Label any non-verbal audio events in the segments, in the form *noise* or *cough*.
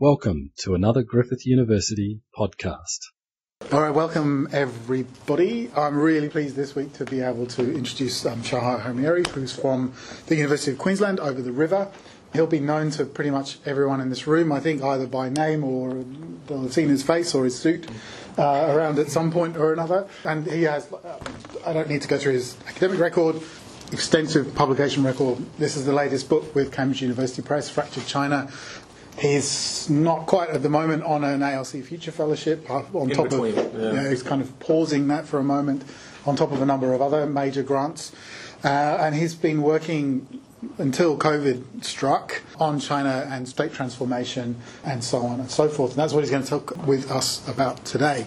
Welcome to another Griffith University podcast. All right, welcome everybody. I'm really pleased this week to be able to introduce um, Shahar Hameiri, who's from the University of Queensland over the river. He'll be known to pretty much everyone in this room, I think, either by name or they'll have seen his face or his suit uh, around at some point or another. And he has, uh, I don't need to go through his academic record, extensive publication record. This is the latest book with Cambridge University Press, Fractured China, He's not quite at the moment on an ARC Future Fellowship. Uh, on In top between, of, yeah. you know, he's kind of pausing that for a moment, on top of a number of other major grants, uh, and he's been working until COVID struck on China and state transformation and so on and so forth. And that's what he's going to talk with us about today.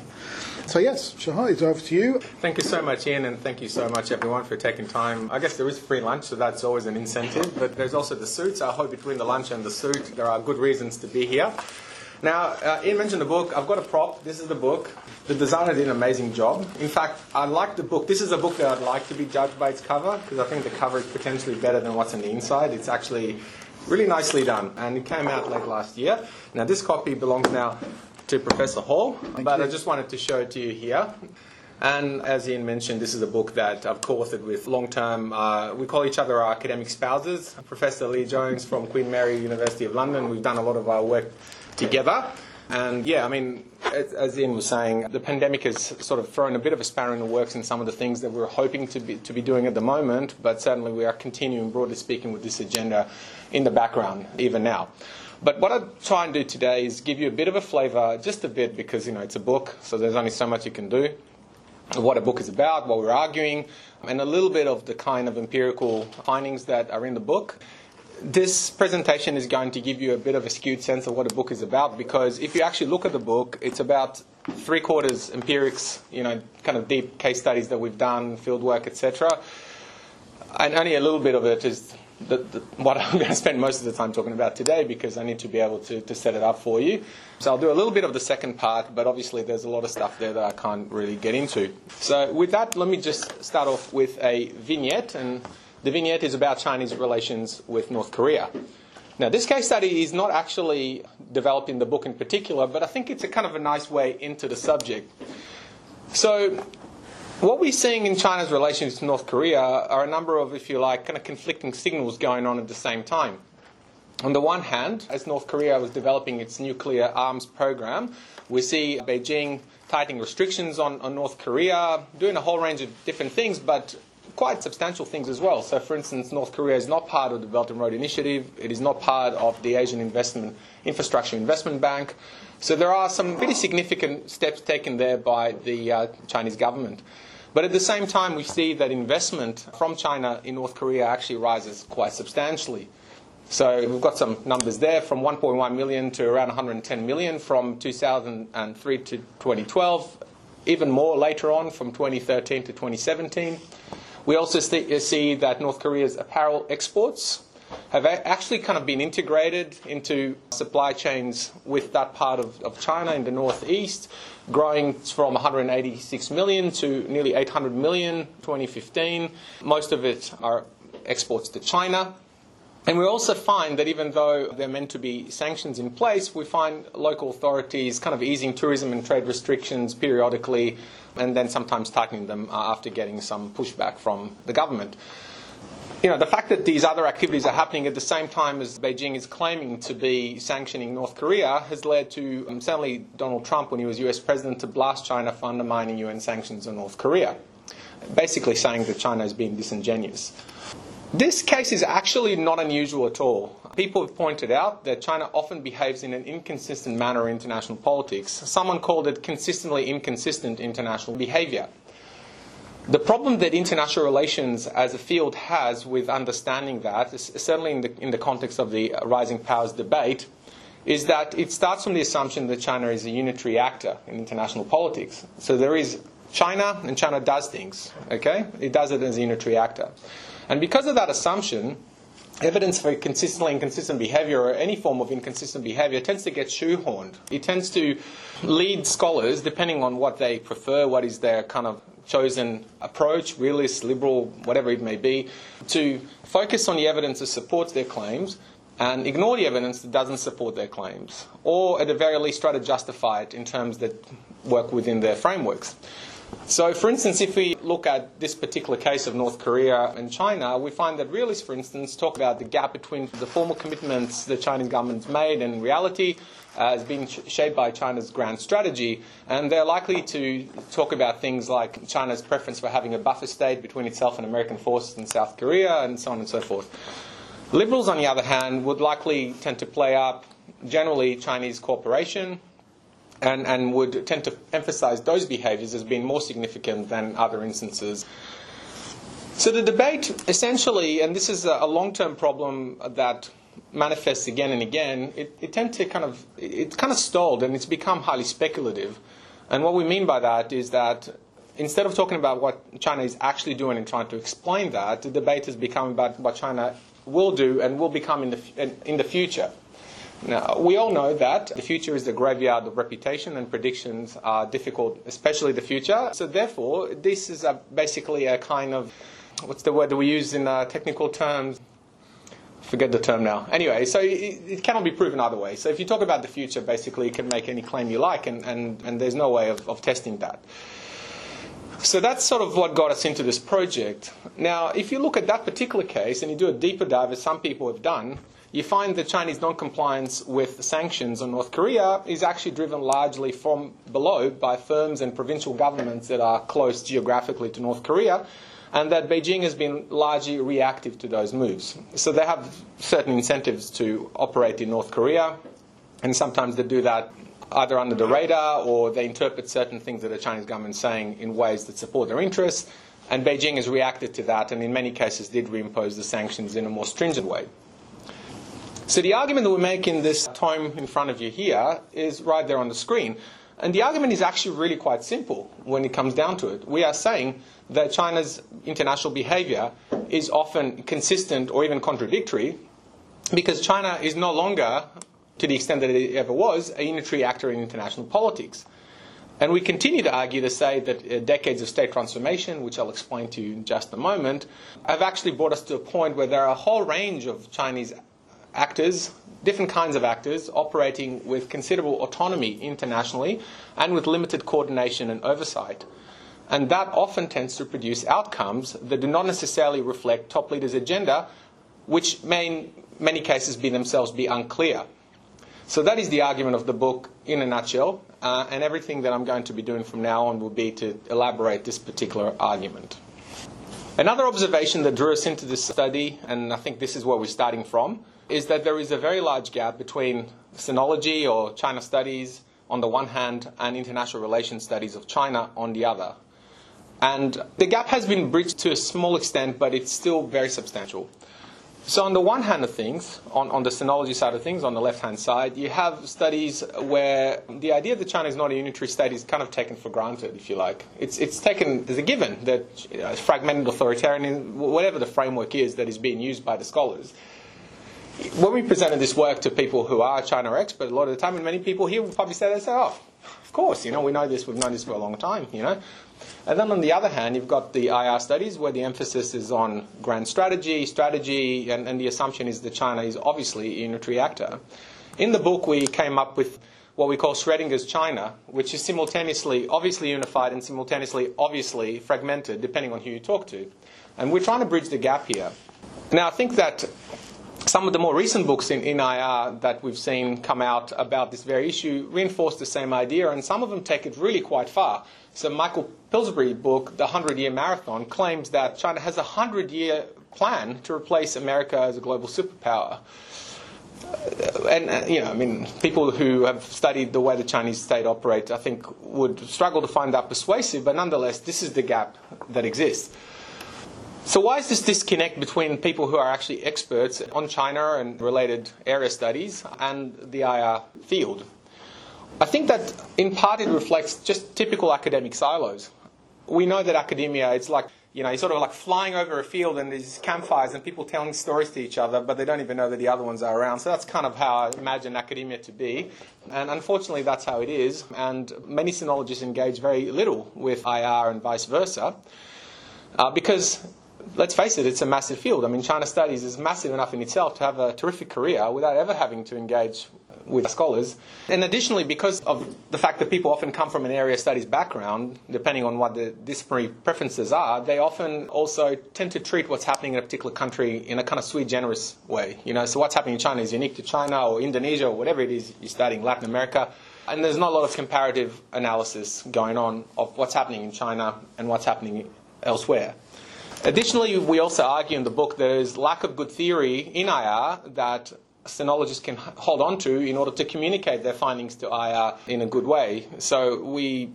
So yes, Shahar, it's over to you. Thank you so much, Ian, and thank you so much, everyone, for taking time. I guess there is free lunch, so that's always an incentive, but there's also the suits. I hope between the lunch and the suit, there are good reasons to be here. Now, uh, Ian mentioned the book. I've got a prop. This is the book. The designer did an amazing job. In fact, I like the book. This is a book that I'd like to be judged by its cover because I think the cover is potentially better than what's on the inside. It's actually really nicely done, and it came out late last year. Now, this copy belongs now to Professor Hall, but you. I just wanted to show it to you here. And as Ian mentioned, this is a book that I've co-authored with long-term, uh, we call each other our academic spouses. Professor Lee Jones from Queen Mary University of London. We've done a lot of our work together. And yeah, I mean, as, as Ian was saying, the pandemic has sort of thrown a bit of a spanner in the works in some of the things that we're hoping to be, to be doing at the moment, but certainly we are continuing, broadly speaking, with this agenda in the background, even now. But what I'll try and do today is give you a bit of a flavour, just a bit, because, you know, it's a book, so there's only so much you can do what a book is about, what we're arguing, and a little bit of the kind of empirical findings that are in the book. This presentation is going to give you a bit of a skewed sense of what a book is about because if you actually look at the book, it's about three quarters empirics, you know, kind of deep case studies that we've done, field work, etc. And only a little bit of it is the, the, what *laughs* I'm going to spend most of the time talking about today because I need to be able to, to set it up for you. So I'll do a little bit of the second part, but obviously there's a lot of stuff there that I can't really get into. So with that, let me just start off with a vignette, and the vignette is about Chinese relations with North Korea. Now, this case study is not actually developed in the book in particular, but I think it's a kind of a nice way into the subject. So, what we're seeing in China's relations to North Korea are a number of, if you like, kind of conflicting signals going on at the same time. On the one hand, as North Korea was developing its nuclear arms program, we see Beijing tightening restrictions on, on North Korea, doing a whole range of different things, but quite substantial things as well. So, for instance, North Korea is not part of the Belt and Road Initiative. It is not part of the Asian Investment Infrastructure Investment Bank. So, there are some pretty significant steps taken there by the uh, Chinese government. But at the same time, we see that investment from China in North Korea actually rises quite substantially. So we've got some numbers there from 1.1 million to around 110 million from 2003 to 2012, even more later on from 2013 to 2017. We also see that North Korea's apparel exports have actually kind of been integrated into supply chains with that part of, of China in the northeast, growing from 186 million to nearly 800 million 2015. Most of it are exports to China. And we also find that even though there are meant to be sanctions in place, we find local authorities kind of easing tourism and trade restrictions periodically and then sometimes tightening them uh, after getting some pushback from the government. You know, the fact that these other activities are happening at the same time as Beijing is claiming to be sanctioning North Korea has led to um, certainly Donald Trump, when he was US president, to blast China for undermining UN sanctions on North Korea, basically saying that China is being disingenuous. This case is actually not unusual at all. People have pointed out that China often behaves in an inconsistent manner in international politics. Someone called it consistently inconsistent international behavior. The problem that international relations as a field has with understanding that, certainly in the, in the context of the rising powers debate, is that it starts from the assumption that China is a unitary actor in international politics. So there is China, and China does things, okay? It does it as a unitary actor. And because of that assumption, evidence for consistently inconsistent behavior or any form of inconsistent behavior tends to get shoehorned. It tends to lead scholars, depending on what they prefer, what is their kind of chosen approach, realist, liberal, whatever it may be, to focus on the evidence that supports their claims and ignore the evidence that doesn't support their claims, or at the very least try to justify it in terms that work within their frameworks. So, for instance, if we look at this particular case of North Korea and China, we find that realists, for instance, talk about the gap between the formal commitments the Chinese government's made and reality uh, has been shaped by China's grand strategy. And they're likely to talk about things like China's preference for having a buffer state between itself and American forces in South Korea, and so on and so forth. Liberals, on the other hand, would likely tend to play up generally Chinese cooperation and, and would tend to emphasize those behaviors as being more significant than other instances. So the debate essentially, and this is a long term problem that manifests again and again, it, it tends to kind of, it's kind of stalled and it's become highly speculative. And what we mean by that is that instead of talking about what China is actually doing and trying to explain that, the debate has become about what China will do and will become in the, in the future. Now, we all know that the future is the graveyard of reputation and predictions are difficult, especially the future. So, therefore, this is a, basically a kind of what's the word that we use in uh, technical terms? Forget the term now. Anyway, so it, it, cannot be proven other way. So, if you talk about the future, basically, you can make any claim you like, and, and, and there's no way of, of testing that. So that's sort of what got us into this project. Now, if you look at that particular case and you do a deeper dive, as some people have done, you find that Chinese non-compliance with sanctions on North Korea is actually driven largely from below by firms and provincial governments that are close geographically to North Korea, and that Beijing has been largely reactive to those moves. So they have certain incentives to operate in North Korea, and sometimes they do that either under the radar or they interpret certain things that the Chinese government is saying in ways that support their interests. And Beijing has reacted to that and in many cases did reimpose the sanctions in a more stringent way. So the argument that we make in this tome in front of you here is right there on the screen. And the argument is actually really quite simple when it comes down to it. We are saying that China's international behavior is often consistent or even contradictory because China is no longer to the extent that it ever was, a unitary actor in international politics. And we continue to argue to say that uh, decades of state transformation, which I'll explain to you in just a moment, have actually brought us to a point where there are a whole range of Chinese actors, different kinds of actors, operating with considerable autonomy internationally and with limited coordination and oversight. And that often tends to produce outcomes that do not necessarily reflect top leaders' agenda, which may in many cases be themselves be unclear. So that is the argument of the book in a nutshell, uh, and everything that I'm going to be doing from now on will be to elaborate this particular argument. Another observation that drew us into this study, and I think this is where we're starting from, is that there is a very large gap between sinology or China studies on the one hand and international relations studies of China on the other. And the gap has been bridged to a small extent, but it's still very substantial. So, on the one hand of things, on, on the sinology side of things, on the left hand side, you have studies where the idea that China is not a unitary state is kind of taken for granted, if you like. It's, it's taken as a given that you know, fragmented authoritarianism, whatever the framework is that is being used by the scholars. When we presented this work to people who are China experts, a lot of the time, and many people here will probably say, they say, oh, course, you know, we know this, we've known this for a long time, you know. And then on the other hand, you've got the IR studies where the emphasis is on grand strategy, strategy, and, and the assumption is that China is obviously a unitary actor. In the book, we came up with what we call Schrodinger's China, which is simultaneously obviously unified and simultaneously obviously fragmented, depending on who you talk to. And we're trying to bridge the gap here. Now, I think that some of the more recent books in, in IR that we've seen come out about this very issue reinforce the same idea, and some of them take it really quite far. So Michael Pillsbury book, The 100 Year Marathon, claims that China has a 100 year plan to replace America as a global superpower. And, uh, you know, I mean, people who have studied the way the Chinese state operates, I think, would struggle to find that persuasive, but nonetheless, this is the gap that exists. So, why is this disconnect between people who are actually experts on China and related area studies and the IR field? I think that in part it reflects just typical academic silos. We know that academia, it's like, you know, you're sort of like flying over a field and there's campfires and people telling stories to each other, but they don't even know that the other ones are around. So that's kind of how I imagine academia to be. And unfortunately, that's how it is. And many sinologists engage very little with IR and vice versa. Uh, because let's face it, it's a massive field. I mean, China studies is massive enough in itself to have a terrific career without ever having to engage with scholars. And additionally, because of the fact that people often come from an area studies background, depending on what the disciplinary preferences are, they often also tend to treat what's happening in a particular country in a kind of sui generis way. You know, so what's happening in China is unique to China or Indonesia or whatever it is you're studying, Latin America. And there's not a lot of comparative analysis going on of what's happening in China and what's happening elsewhere. Additionally, we also argue in the book there is lack of good theory in IR that sinologists can hold on to in order to communicate their findings to IR in a good way. So we,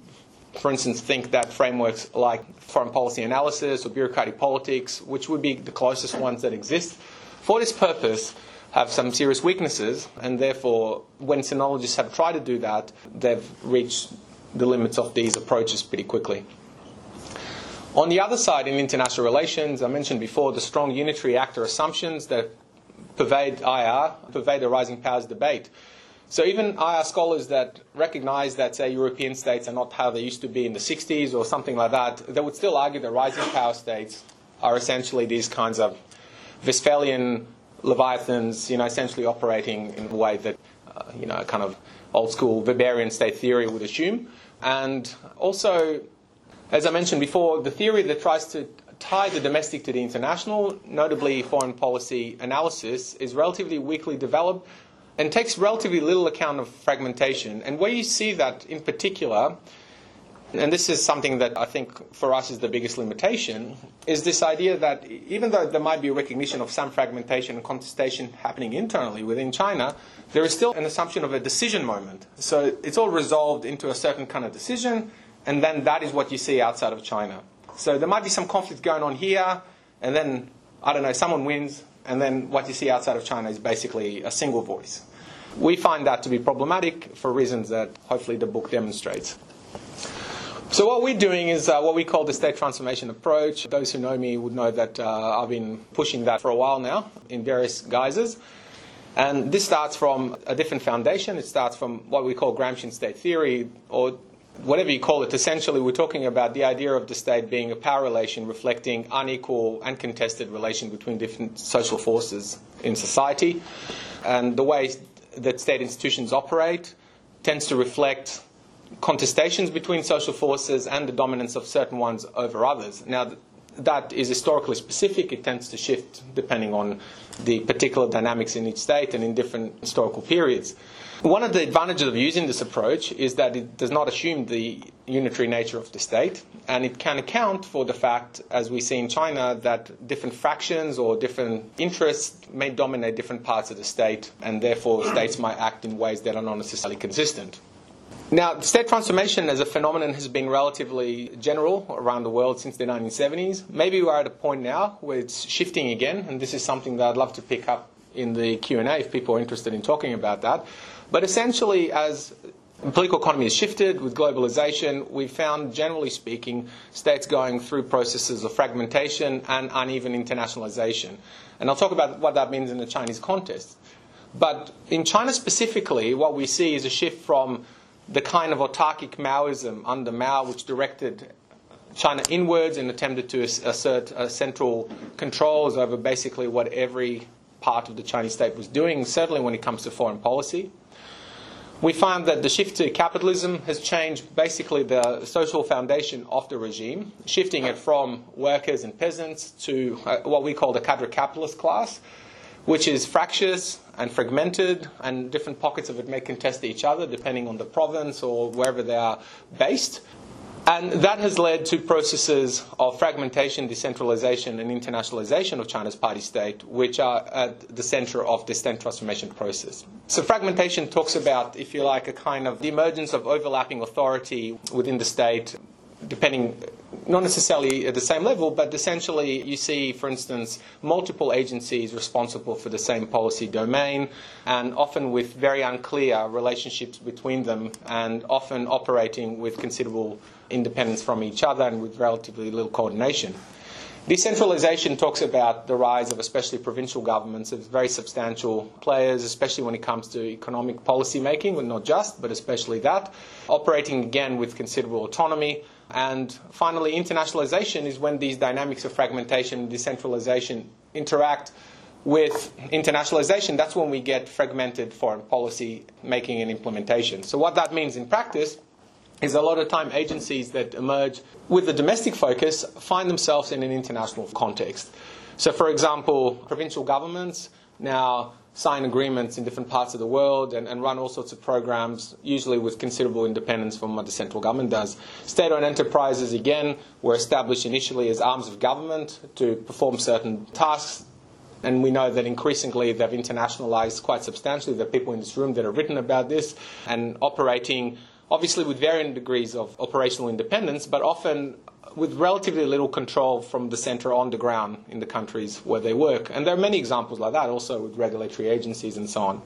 for instance, think that frameworks like foreign policy analysis or bureaucratic politics, which would be the closest ones that exist, for this purpose have some serious weaknesses, and therefore, when sinologists have tried to do that, they've reached the limits of these approaches pretty quickly. On the other side, in international relations, I mentioned before the strong unitary actor assumptions that pervade IR, pervade the rising powers debate. So even IR scholars that recognize that, say, European states are not how they used to be in the 60s or something like that, they would still argue that rising power states are essentially these kinds of Westphalian leviathans, you know, essentially operating in a way that, uh, you know, kind of old school Weberian state theory would assume. And also, as I mentioned before, the theory that tries to tie the domestic to the international, notably foreign policy analysis, is relatively weakly developed and takes relatively little account of fragmentation. And where you see that in particular, and this is something that I think for us is the biggest limitation, is this idea that even though there might be a recognition of some fragmentation and contestation happening internally within China, there is still an assumption of a decision moment. So it's all resolved into a certain kind of decision, and then that is what you see outside of China. So there might be some conflict going on here, and then, I don't know, someone wins, and then what you see outside of China is basically a single voice. We find that to be problematic for reasons that hopefully the book demonstrates. So what we're doing is uh, what we call the state transformation approach. Those who know me would know that uh, I've been pushing that for a while now in various guises. And this starts from a different foundation. It starts from what we call Gramscian state theory, or whatever you call it, essentially we're talking about the idea of the state being a power relation reflecting unequal and contested relation between different social forces in society. And the way that state institutions operate tends to reflect contestations between social forces and the dominance of certain ones over others. Now, that is historically specific. It tends to shift depending on the particular dynamics in each state and in different historical periods. One of the advantages of using this approach is that it does not assume the unitary nature of the state, and it can account for the fact, as we see in China, that different fractions or different interests may dominate different parts of the state, and therefore states might act in ways that are not necessarily consistent. Now, state transformation as a phenomenon has been relatively general around the world since the 1970s. Maybe we're at a point now where it's shifting again, and this is something that I'd love to pick up in the Q&A if people are interested in talking about that. But essentially, as the political economy has shifted with globalization, we've found, generally speaking, states going through processes of fragmentation and uneven internationalization. And I'll talk about what that means in the Chinese context. But in China specifically, what we see is a shift from the kind of autarkic Maoism under Mao, which directed China inwards and attempted to assert uh, central controls over basically what every part of the Chinese state was doing, certainly when it comes to foreign policy. We find that the shift to capitalism has changed basically the social foundation of the regime, shifting it from workers and peasants to uh, what we call the cadre capitalist class, which is fractious and fragmented, and different pockets of it may contest each other depending on the province or wherever they are based. And that has led to processes of fragmentation, decentralization, and internationalization of China's party state, which are at the center of this state transformation process. So, fragmentation talks about, if you like, a kind of the emergence of overlapping authority within the state, depending not necessarily at the same level, but essentially you see, for instance, multiple agencies responsible for the same policy domain, and often with very unclear relationships between them, and often operating with considerable independence from each other and with relatively little coordination. Decentralization talks about the rise of especially provincial governments as very substantial players, especially when it comes to economic policy making, not just, but especially that, operating again with considerable autonomy And finally, internationalization is when these dynamics of fragmentation and decentralization interact with internationalization. That's when we get fragmented foreign policy making and implementation. So, what that means in practice is a lot of time agencies that emerge with a domestic focus find themselves in an international context. So, for example, provincial governments now sign agreements in different parts of the world and, and, run all sorts of programs, usually with considerable independence from what the central government does. State owned enterprises, again, were established initially as arms of government to perform certain tasks. And we know that increasingly they've internationalized quite substantially. There are people in this room that have written about this and operating, obviously, with varying degrees of operational independence, but often with relatively little control from the centre on the ground in the countries where they work. And there are many examples like that also with regulatory agencies and so on.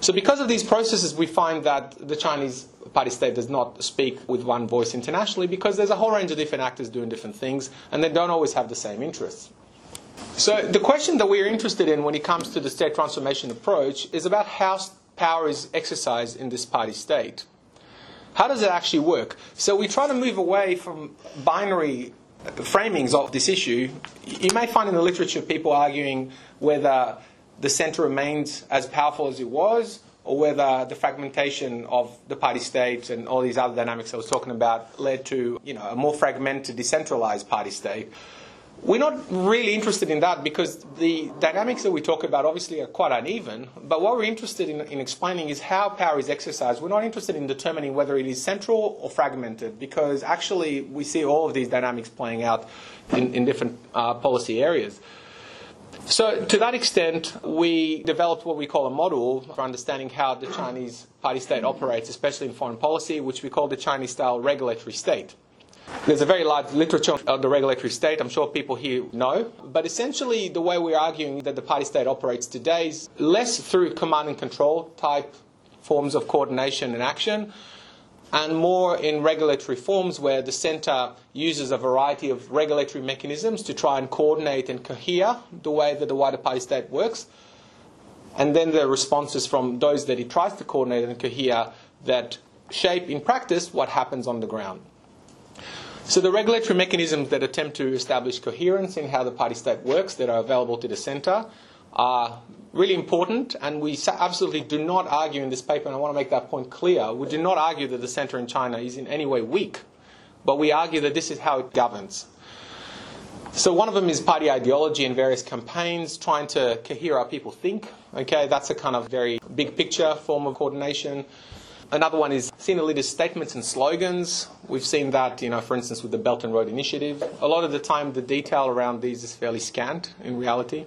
So, because of these processes, we find that the Chinese party state does not speak with one voice internationally because there's a whole range of different actors doing different things and they don't always have the same interests. So, the question that we're interested in when it comes to the state transformation approach is about how power is exercised in this party state. How does it actually work? So we try to move away from binary framings of this issue. You may find in the literature people arguing whether the centre remains as powerful as it was or whether the fragmentation of the party state and all these other dynamics I was talking about led to you know, a more fragmented, decentralized party state. We're not really interested in that because the dynamics that we talk about obviously are quite uneven. But what we're interested in, in, explaining is how power is exercised. We're not interested in determining whether it is central or fragmented because actually we see all of these dynamics playing out in, in different uh, policy areas. So, to that extent, we developed what we call a model for understanding how the Chinese party state operates, especially in foreign policy, which we call the Chinese style regulatory state. There's a very large literature on the regulatory state, I'm sure people here know. But essentially, the way we're arguing that the party state operates today is less through command and control type forms of coordination and action, and more in regulatory forms where the centre uses a variety of regulatory mechanisms to try and coordinate and cohere the way that the wider party state works. And then the responses from those that it tries to coordinate and cohere that shape in practice what happens on the ground. So the regulatory mechanisms that attempt to establish coherence in how the party state works that are available to the centre are really important, and we absolutely do not argue in this paper, and I want to make that point clear. We do not argue that the centre in China is in any way weak, but we argue that this is how it governs. So one of them is party ideology and various campaigns, trying to cohere how people think. Okay, that's a kind of very big picture form of coordination. Another one is senior leaders' statements and slogans. We've seen that, you know, for instance, with the Belt and Road Initiative. A lot of the time, the detail around these is fairly scant in reality.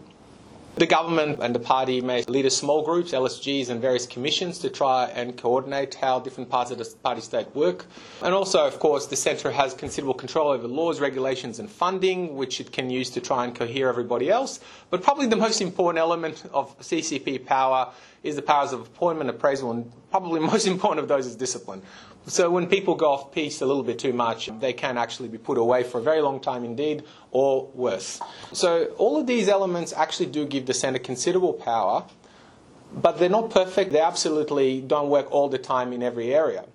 The government and the party may leading small groups, LSGs, and various commissions to try and coordinate how different parts of the party state work. And also, of course, the centre has considerable control over laws, regulations, and funding, which it can use to try and cohere everybody else. But probably the most important element of CCP power is the powers of appointment, appraisal, and probably *laughs* most important of those is discipline. So when people go off piece a little bit too much, they can actually be put away for a very long time indeed, or worse. So all of these elements actually do give the centre considerable power, but they're not perfect. They absolutely don't work all the time in every area.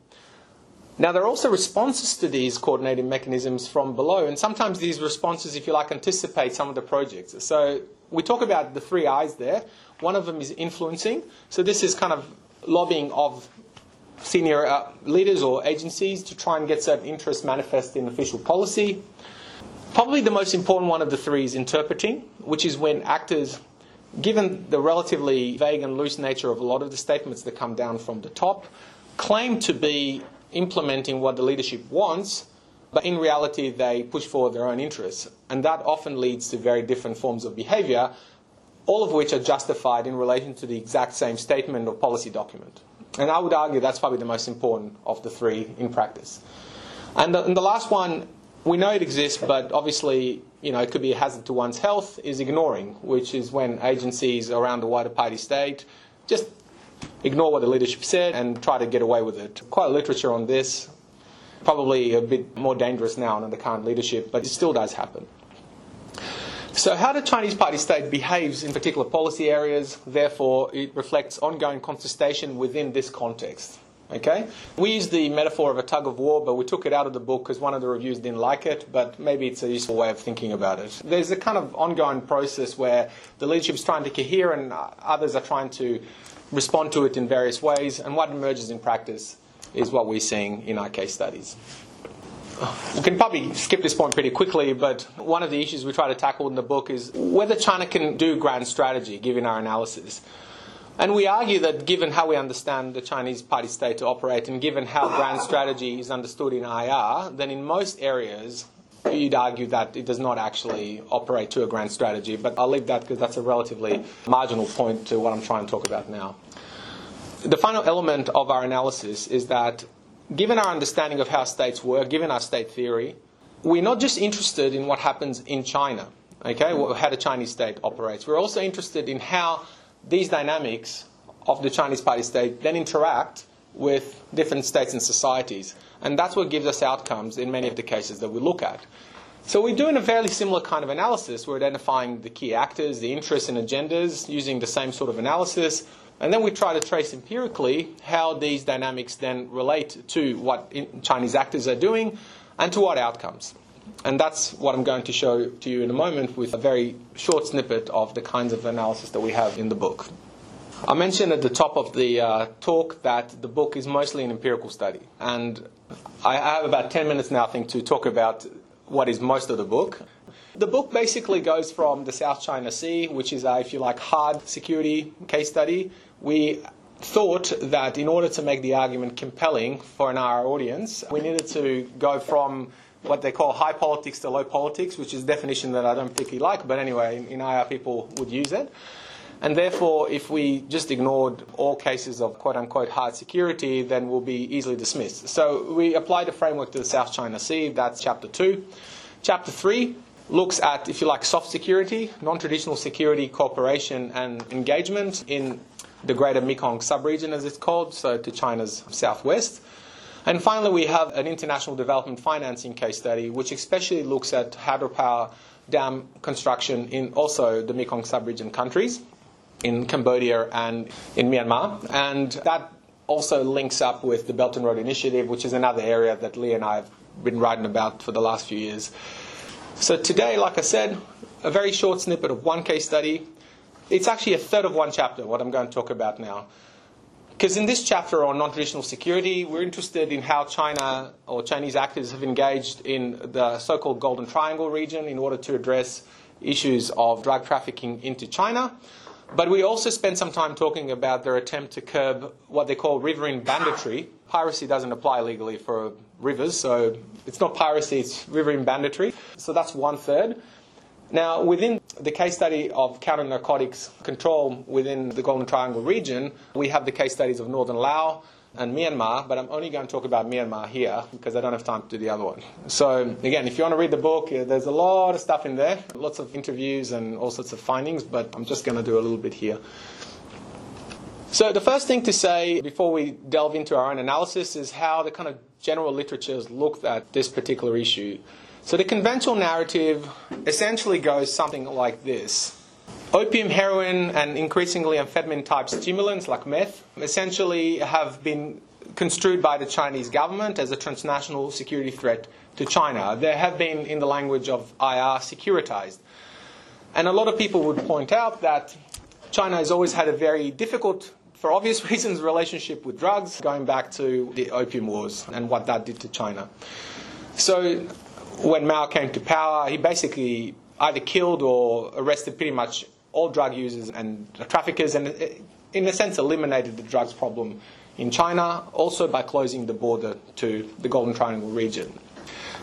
Now, there are also responses to these coordinating mechanisms from below, and sometimes these responses, if you like, anticipate some of the projects. So, we talk about the three I's there. One of them is influencing. So, this is kind of lobbying of senior uh, leaders or agencies to try and get certain interests manifest in official policy. Probably the most important one of the three is interpreting, which is when actors, given the relatively vague and loose nature of a lot of the statements that come down from the top, claim to be implementing what the leadership wants, but in reality they push forward their own interests. And that often leads to very different forms of behavior, all of which are justified in relation to the exact same statement or policy document. And I would argue that's probably the most important of the three in practice. And the, and the last one, we know it exists, but obviously, you know, it could be a hazard to one's health, is ignoring, which is when agencies around the wider party state just ignore what the leadership said and try to get away with it. Quite a literature on this, probably a bit more dangerous now under the current leadership, but it still does happen. So, how the Chinese party state behaves in particular policy areas, therefore, it reflects ongoing contestation within this context. Okay? We use the metaphor of a tug of war, but we took it out of the book because one of the reviews didn't like it, but maybe it's a useful way of thinking about it. There's a kind of ongoing process where the leadership is trying to cohere and others are trying to respond to it in various ways, and what emerges in practice is what we're seeing in our case studies. We can probably skip this point pretty quickly, but one of the issues we try to tackle in the book is whether China can do grand strategy, given our analysis. And we argue that given how we understand the Chinese party state to operate and given how grand strategy is understood in IR, then in most areas you'd argue that it does not actually operate to a grand strategy. But I'll leave that because that's a relatively marginal point to what I'm trying to talk about now. The final element of our analysis is that given our understanding of how states work, given our state theory, we're not just interested in what happens in China, okay, how the Chinese state operates. We're also interested in how these dynamics of the Chinese party state then interact with different states and societies. And that's what gives us outcomes in many of the cases that we look at. So we're doing a fairly similar kind of analysis. We're identifying the key actors, the interests and agendas using the same sort of analysis. And then we try to trace empirically how these dynamics then relate to what Chinese actors are doing and to what outcomes. And that's what I'm going to show to you in a moment with a very short snippet of the kinds of analysis that we have in the book. I mentioned at the top of the uh, talk that the book is mostly an empirical study. And I have about 10 minutes now, I think, to talk about what is most of the book. The book basically goes from the South China Sea, which is, a, if you like, hard security case study. We thought that in order to make the argument compelling for an IR audience, we needed to go from what they call high politics to low politics, which is a definition that I don't particularly like, but anyway, in, IR people would use it. And therefore, if we just ignored all cases of quote unquote hard security, then we'll be easily dismissed. So we applied a framework to the South China Sea, that's chapter two. Chapter three looks at, if you like, soft security, non traditional security, cooperation, and engagement in the greater Mekong subregion, as it's called, so to China's southwest. And finally, we have an international development financing case study, which especially looks at hydropower dam construction in also the Mekong subregion countries, in Cambodia and in Myanmar. And that also links up with the Belt and Road Initiative, which is another area that Lee and I have been writing about for the last few years. So today, like I said, a very short snippet of one case study. It's actually a third of one chapter, what I'm going to talk about now. Because in this chapter on non traditional security, we're interested in how China or Chinese actors have engaged in the so called Golden Triangle region in order to address issues of drug trafficking into China. But we also spend some time talking about their attempt to curb what they call riverine banditry. Piracy doesn't apply legally for rivers, so it's not piracy, it's riverine banditry. So that's one third. Now, within the case study of counter narcotics control within the Golden Triangle region, we have the case studies of Northern Laos and Myanmar, but I'm only going to talk about Myanmar here because I don't have time to do the other one. So, again, if you want to read the book, uh, there's a lot of stuff in there, lots of interviews and all sorts of findings, but I'm just going to do a little bit here. So, the first thing to say before we delve into our own analysis is how the kind of general literature has looked at this particular issue. So the conventional narrative essentially goes something like this. Opium, heroin, and increasingly amphetamine type stimulants like meth essentially have been construed by the Chinese government as a transnational security threat to China. They have been, in the language of IR, securitized. And a lot of people would point out that China has always had a very difficult, for obvious *laughs* reasons, relationship with drugs, going back to the Opium Wars and what that did to China. So when Mao came to power, he basically either killed or arrested pretty much all drug users and traffickers, and in a sense eliminated the drugs problem in China, also by closing the border to the Golden Triangle region.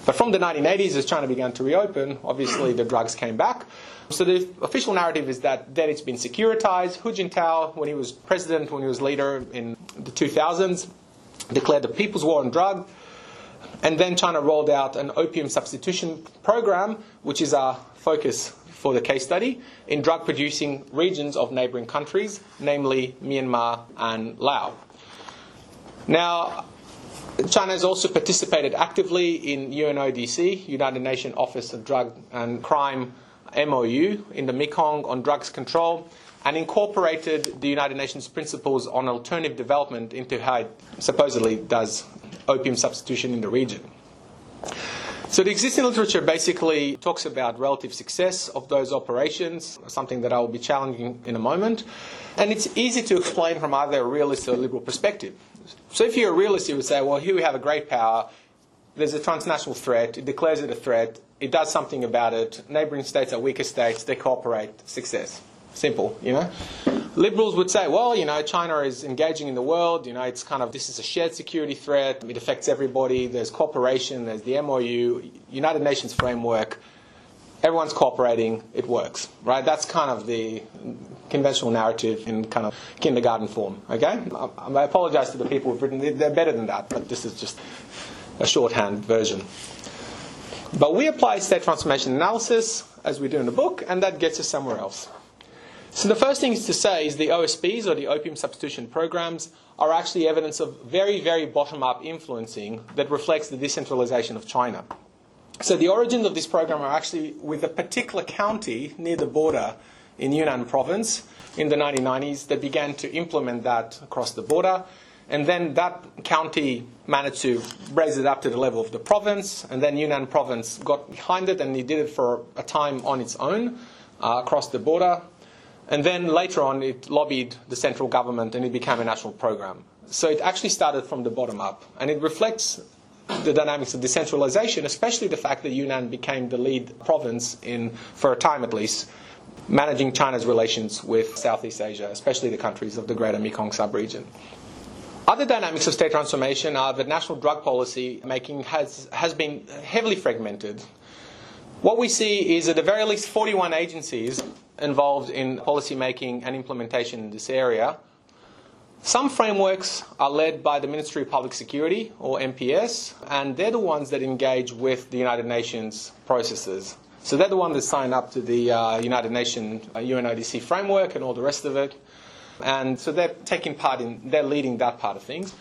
But from the 1980s, as China began to reopen, obviously the drugs came back. So the official narrative is that then it's been securitized. Hu Jintao, when he was president, when he was leader in the 2000s, declared the People's War on Drug and then China rolled out an opium substitution program, which is our focus for the case study, in drug producing regions of neighboring countries, namely Myanmar and Laos. Now, China has also participated actively in UNODC, United Nations Office of Drug and Crime MOU, in the Mekong on drugs control. And incorporated the United Nations principles on alternative development into how it supposedly does opium substitution in the region. So the existing literature basically talks about relative success of those operations, something that I will be challenging in a moment. And it's easy to explain from either a realist or a liberal perspective. So if you're a realist, you would say, well, here we have a great power, there's a transnational threat, it declares it a threat, it does something about it, neighboring states are weaker states, they cooperate, success. Simple, you know? Liberals would say, well, you know, China is engaging in the world, you know, it's kind of, this is a shared security threat, it affects everybody, there's cooperation, there's the MOU, United Nations framework, everyone's cooperating, it works, right? That's kind of the conventional narrative in kind of kindergarten form, okay? I apologize to the people who've written, they're better than that, but this is just a shorthand version. But we apply state transformation analysis, as we do in the book, and that gets us somewhere else. So the first thing is to say is the OSPs, or the opium substitution programs, are actually evidence of very, very bottom-up influencing that reflects the decentralization of China. So the origins of this program are actually with a particular county near the border in Yunnan province in the 1990s that began to implement that across the border. And then that county managed to raise it up to the level of the province. And then Yunnan province got behind it and it did it for a time on its own uh, across the border. And then later on, it lobbied the central government and it became a national program. So it actually started from the bottom up. And it reflects the dynamics of decentralization, especially the fact that Yunnan became the lead province in, for a time at least, managing China's relations with Southeast Asia, especially the countries of the greater Mekong subregion. Other dynamics of state transformation are that national drug policy making has, has been heavily fragmented. What we see is at the very least 41 agencies involved in policy making and implementation in this area. Some frameworks are led by the Ministry of Public Security, or MPS, and they're the ones that engage with the United Nations processes. So they're the ones that sign up to the uh, United Nations uh, UNODC framework and all the rest of it. And so they're taking part in, they're leading that part of things.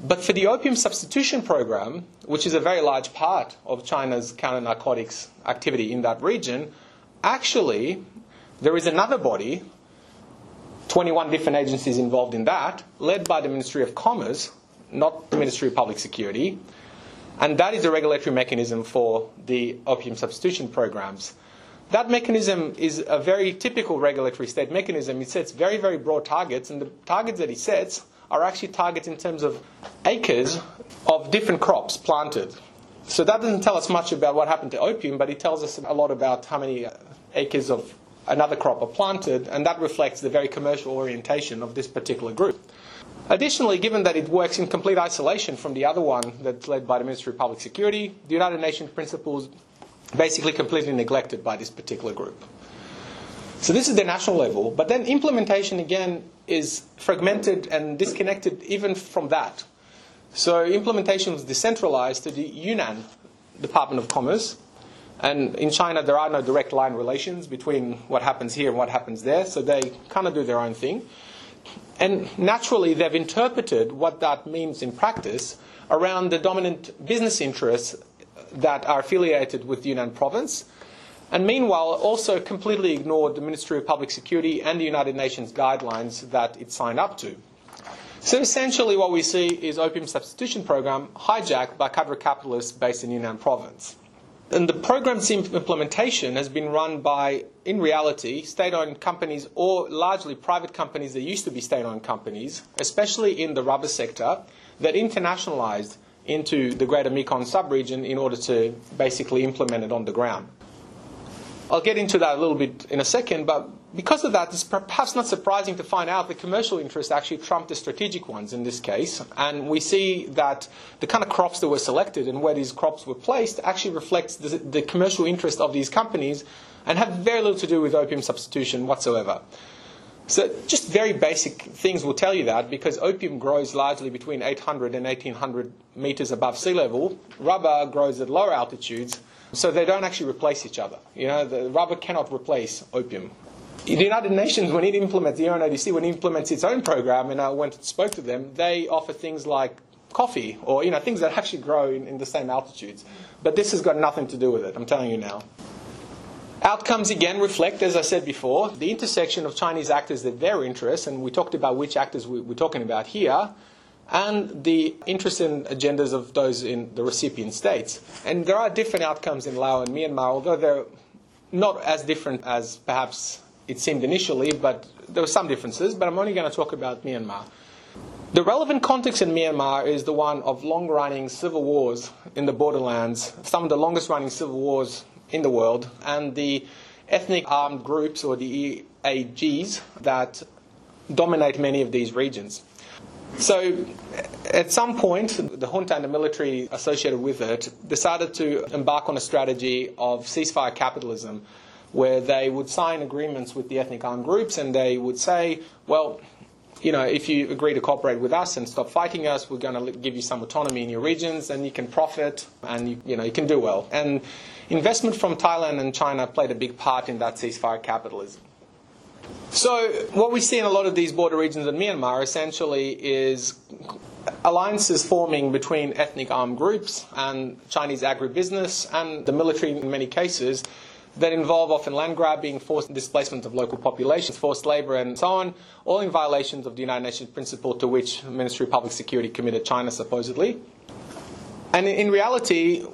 But for the opium substitution program, which is a very large part of China's counter narcotics activity in that region, actually there is another body, 21 different agencies involved in that, led by the Ministry of Commerce, not the Ministry of Public Security. And that is the regulatory mechanism for the opium substitution programs. That mechanism is a very typical regulatory state mechanism. It sets very, very broad targets, and the targets that it sets are actually targets in terms of acres of different crops planted. So that doesn't tell us much about what happened to opium, but it tells us a lot about how many acres of another crop are planted, and that reflects the very commercial orientation of this particular group. Additionally, given that it works in complete isolation from the other one that's led by the Ministry of Public Security, the United Nations principles basically completely neglected by this particular group. So this is the national level, but then implementation again is fragmented and disconnected even from that. So implementation was decentralized to the Yunnan Department of Commerce, and in China, there are no direct line relations between what happens here and what happens there, so they kind of do their own thing. And naturally, they've interpreted what that means in practice around the dominant business interests that are affiliated with Yunnan province. And meanwhile, also completely ignored the Ministry of Public Security and the United Nations guidelines that it signed up to. So essentially, what we see is opium substitution program hijacked by cadre capitalists based in Yunnan province. And the program's implementation has been run by, in reality, state owned companies or largely private companies that used to be state owned companies, especially in the rubber sector, that internationalized into the greater Mekong subregion in order to basically implement it on the ground. I'll get into that a little bit in a second, but because of that, it's perhaps not surprising to find out the commercial interests actually trumped the strategic ones in this case. And we see that the kind of crops that were selected and where these crops were placed actually reflects the, the commercial interest of these companies and have very little to do with opium substitution whatsoever. So, just very basic things will tell you that because opium grows largely between 800 and 1800 meters above sea level. Rubber grows at lower altitudes so they don't actually replace each other. You know, the rubber cannot replace opium. The United Nations, when it implements the UNODC, when it implements its own program, and I went and spoke to them, they offer things like coffee or you know things that actually grow in, in the same altitudes. But this has got nothing to do with it. I'm telling you now. Outcomes again reflect, as I said before, the intersection of Chinese actors that their interests, and we talked about which actors we, we're talking about here, and the interests and agendas of those in the recipient states. And there are different outcomes in Laos and Myanmar, although they're not as different as perhaps it seemed initially, but there were some differences. But I'm only going to talk about Myanmar. The relevant context in Myanmar is the one of long running civil wars in the borderlands, some of the longest running civil wars in the world, and the ethnic armed groups or the EAGs that dominate many of these regions. So, at some point, the junta and the military associated with it decided to embark on a strategy of ceasefire capitalism, where they would sign agreements with the ethnic armed groups and they would say, well, you know, if you agree to cooperate with us and stop fighting us, we're going to give you some autonomy in your regions, and you can profit, and you, you know you can do well. And investment from Thailand and China played a big part in that ceasefire capitalism. So, what we see in a lot of these border regions in Myanmar essentially is alliances forming between ethnic armed groups and Chinese agribusiness and the military in many cases that involve often land grabbing, forced displacement of local populations, forced labour, and so on, all in violations of the United Nations principle to which Ministry of Public Security committed China supposedly. And in reality,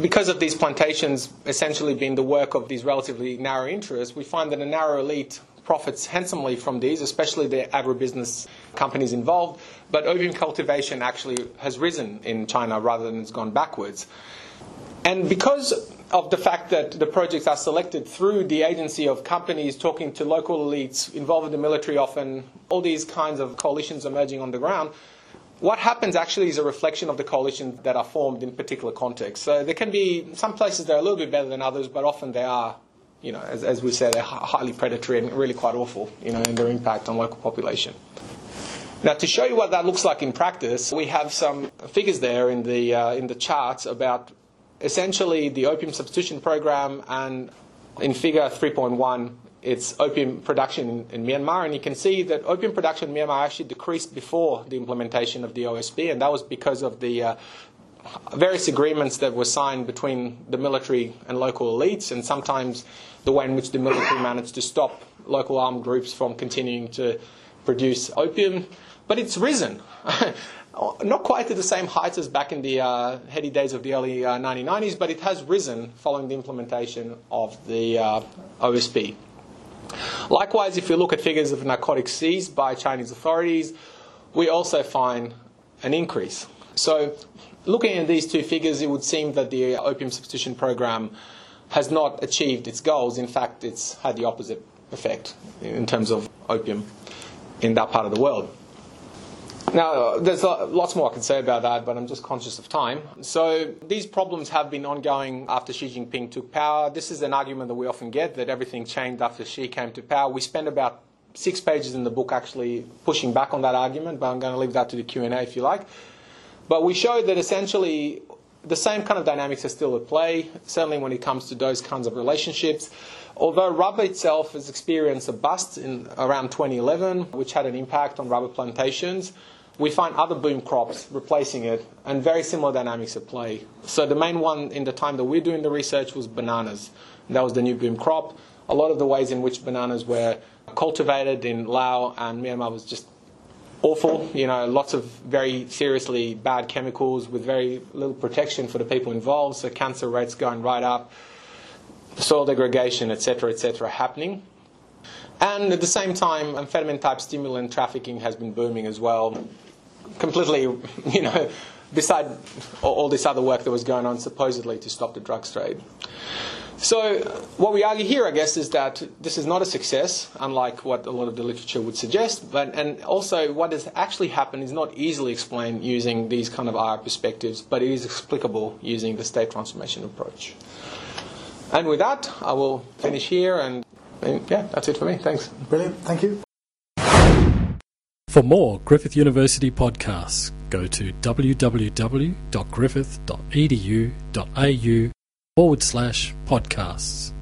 because of these plantations essentially being the work of these relatively narrow interests, we find that a narrow elite profits handsomely from these, especially the agribusiness companies involved. But opium cultivation actually has risen in China rather than it's gone backwards. And because of the fact that the projects are selected through the agency of companies talking to local elites involved in the military often, all these kinds of coalitions emerging on the ground, what happens actually is a reflection of the coalitions that are formed in particular contexts. So there can be some places that are a little bit better than others, but often they are, you know, as, as we said, they're highly predatory and really quite awful, you know, in their impact on local population. Now, to show you what that looks like in practice, we have some figures there in the uh, in the charts about essentially the opium substitution program and in figure 3.1 it's opium production in, in, Myanmar, and you can see that opium production in Myanmar actually decreased before the implementation of the OSP, and that was because of the uh, various agreements that were signed between the military and local elites, and sometimes the way in which the military managed to stop local armed groups from continuing to produce opium. But it's risen. *laughs* not quite to the same heights as back in the uh, heady days of the early uh, 1990s, but it has risen following the implementation of the uh, OSP. Likewise, if you look at figures of narcotics seized by Chinese authorities, we also find an increase. So, looking at these two figures, it would seem that the opium substitution program has not achieved its goals. In fact, it's had the opposite effect in terms of opium in that part of the world. Now, there's lots more I can say about that, but I'm just conscious of time. So, these problems have been ongoing after Xi Jinping took power. This is an argument that we often get that everything changed after Xi came to power. We spend about six pages in the book actually pushing back on that argument, but I'm going to leave that to the Q&A if you like. But we show that essentially the same kind of dynamics are still at play, certainly when it comes to those kinds of relationships. Although rubber itself has experienced a bust in around 2011, which had an impact on rubber plantations, we find other boom crops replacing it and very similar dynamics at play. So the main one in the time that we're doing the research was bananas. That was the new boom crop. A lot of the ways in which bananas were cultivated in Laos and Myanmar was just awful. You know, lots of very seriously bad chemicals with very little protection for the people involved. So cancer rates going right up, soil degradation, etc., etc., happening. And at the same time, amphetamine type stimulant trafficking has been booming as well completely, *laughs* you know, beside all this other work that was going on supposedly to stop the drug trade. So, what we argue here, I guess, is that this is not a success, unlike what a lot of the literature would suggest. But and also, what has actually happened is not easily explained using these kind of IR perspectives, but it is explicable using the state transformation approach. And with that, I will finish here, and, and yeah, that's it for me. Thanks. Brilliant. Thank you. For more Griffith University podcasts, go to www.griffith.edu.au forward slash podcasts.